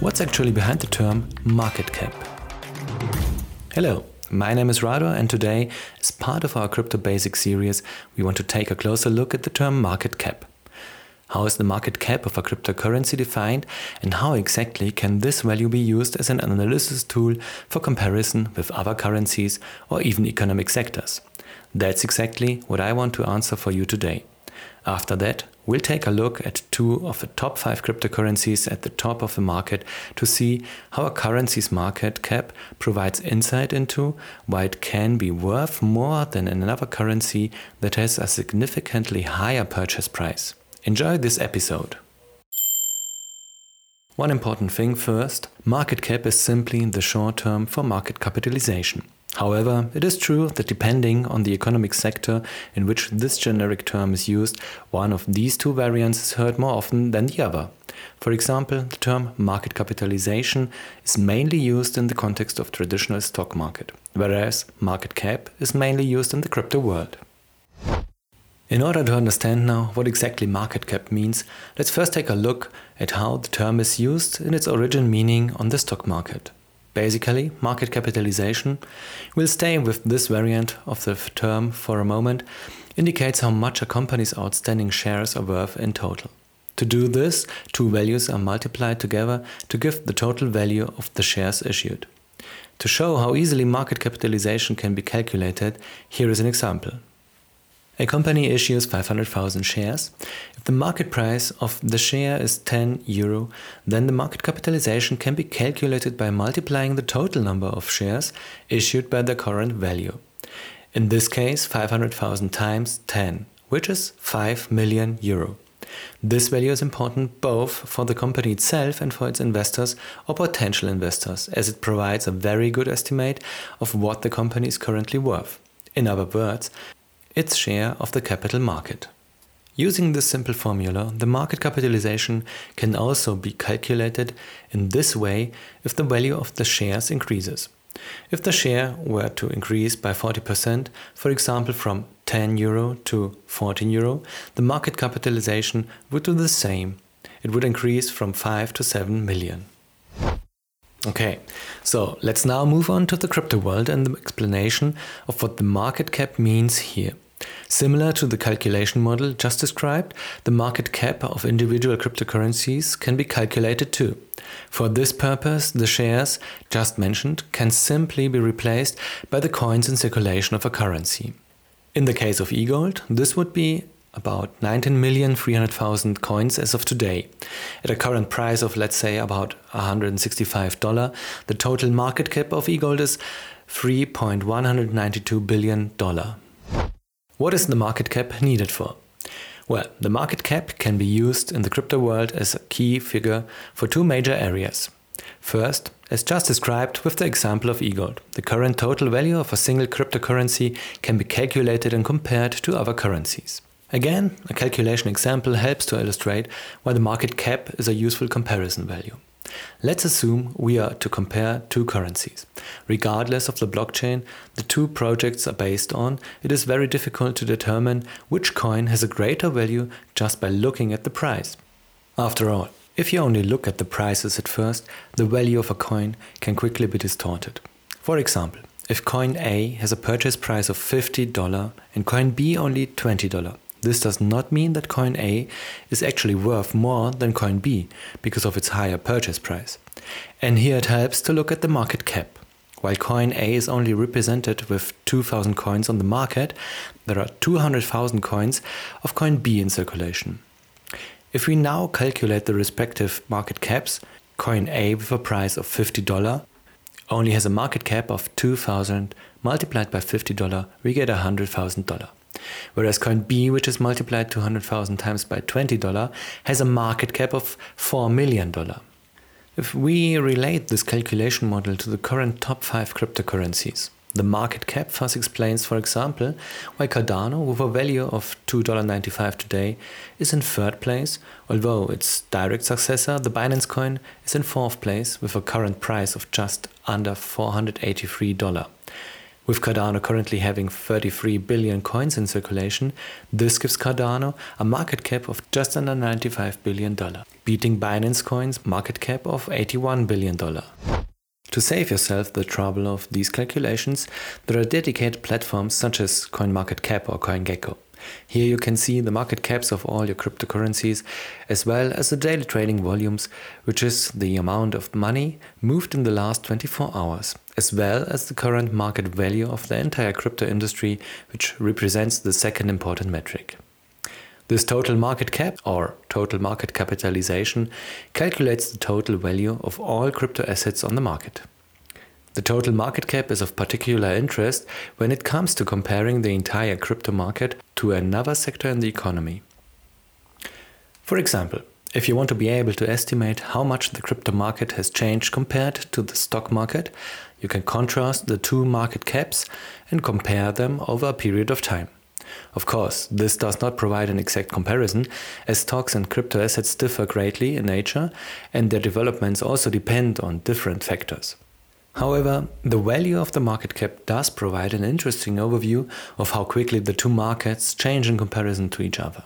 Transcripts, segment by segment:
What's actually behind the term market cap? Hello, my name is Rado, and today, as part of our Crypto Basics series, we want to take a closer look at the term market cap. How is the market cap of a cryptocurrency defined, and how exactly can this value be used as an analysis tool for comparison with other currencies or even economic sectors? That's exactly what I want to answer for you today. After that, we'll take a look at two of the top five cryptocurrencies at the top of the market to see how a currency's market cap provides insight into why it can be worth more than another currency that has a significantly higher purchase price. Enjoy this episode. One important thing first market cap is simply the short term for market capitalization. However, it is true that depending on the economic sector in which this generic term is used, one of these two variants is heard more often than the other. For example, the term market capitalization is mainly used in the context of traditional stock market, whereas market cap is mainly used in the crypto world. In order to understand now what exactly market cap means, let's first take a look at how the term is used in its original meaning on the stock market. Basically, market capitalization, we'll stay with this variant of the term for a moment, indicates how much a company's outstanding shares are worth in total. To do this, two values are multiplied together to give the total value of the shares issued. To show how easily market capitalization can be calculated, here is an example. A company issues 500,000 shares. If the market price of the share is 10 euro, then the market capitalization can be calculated by multiplying the total number of shares issued by the current value. In this case, 500,000 times 10, which is 5 million euro. This value is important both for the company itself and for its investors or potential investors, as it provides a very good estimate of what the company is currently worth. In other words, its share of the capital market. Using this simple formula, the market capitalization can also be calculated in this way if the value of the shares increases. If the share were to increase by 40%, for example from 10 euro to 14 euro, the market capitalization would do the same. It would increase from 5 to 7 million. Okay, so let's now move on to the crypto world and the explanation of what the market cap means here. Similar to the calculation model just described, the market cap of individual cryptocurrencies can be calculated too. For this purpose, the shares just mentioned can simply be replaced by the coins in circulation of a currency. In the case of eGold, this would be about 19,300,000 coins as of today. At a current price of, let's say, about $165, the total market cap of eGold is $3.192 billion. What is the market cap needed for? Well, the market cap can be used in the crypto world as a key figure for two major areas. First, as just described with the example of eGold, the current total value of a single cryptocurrency can be calculated and compared to other currencies. Again, a calculation example helps to illustrate why the market cap is a useful comparison value. Let's assume we are to compare two currencies. Regardless of the blockchain the two projects are based on, it is very difficult to determine which coin has a greater value just by looking at the price. After all, if you only look at the prices at first, the value of a coin can quickly be distorted. For example, if coin A has a purchase price of $50 and coin B only $20, this does not mean that coin A is actually worth more than coin B because of its higher purchase price. And here it helps to look at the market cap. While coin A is only represented with 2000 coins on the market, there are 200,000 coins of coin B in circulation. If we now calculate the respective market caps, coin A with a price of $50 only has a market cap of 2000 multiplied by $50, we get $100,000 whereas coin B, which is multiplied 200,000 times by $20, has a market cap of $4 million. If we relate this calculation model to the current top 5 cryptocurrencies, the market cap thus explains, for example, why Cardano, with a value of $2.95 today, is in third place, although its direct successor, the Binance coin, is in fourth place with a current price of just under $483. With Cardano currently having 33 billion coins in circulation, this gives Cardano a market cap of just under 95 billion dollar, beating Binance Coin's market cap of 81 billion dollar. To save yourself the trouble of these calculations, there are dedicated platforms such as CoinMarketCap or CoinGecko. Here you can see the market caps of all your cryptocurrencies, as well as the daily trading volumes, which is the amount of money moved in the last 24 hours, as well as the current market value of the entire crypto industry, which represents the second important metric. This total market cap, or total market capitalization, calculates the total value of all crypto assets on the market. The total market cap is of particular interest when it comes to comparing the entire crypto market to another sector in the economy. For example, if you want to be able to estimate how much the crypto market has changed compared to the stock market, you can contrast the two market caps and compare them over a period of time. Of course, this does not provide an exact comparison, as stocks and crypto assets differ greatly in nature and their developments also depend on different factors. However, the value of the market cap does provide an interesting overview of how quickly the two markets change in comparison to each other.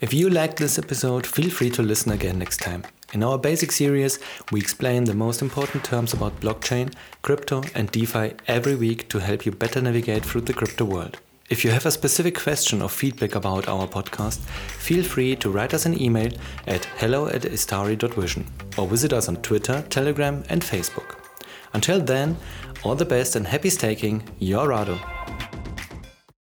If you liked this episode, feel free to listen again next time. In our basic series, we explain the most important terms about blockchain, crypto, and DeFi every week to help you better navigate through the crypto world. If you have a specific question or feedback about our podcast, feel free to write us an email at hello at istari.vision or visit us on Twitter, Telegram, and Facebook. Until then, all the best and happy staking, your Rado.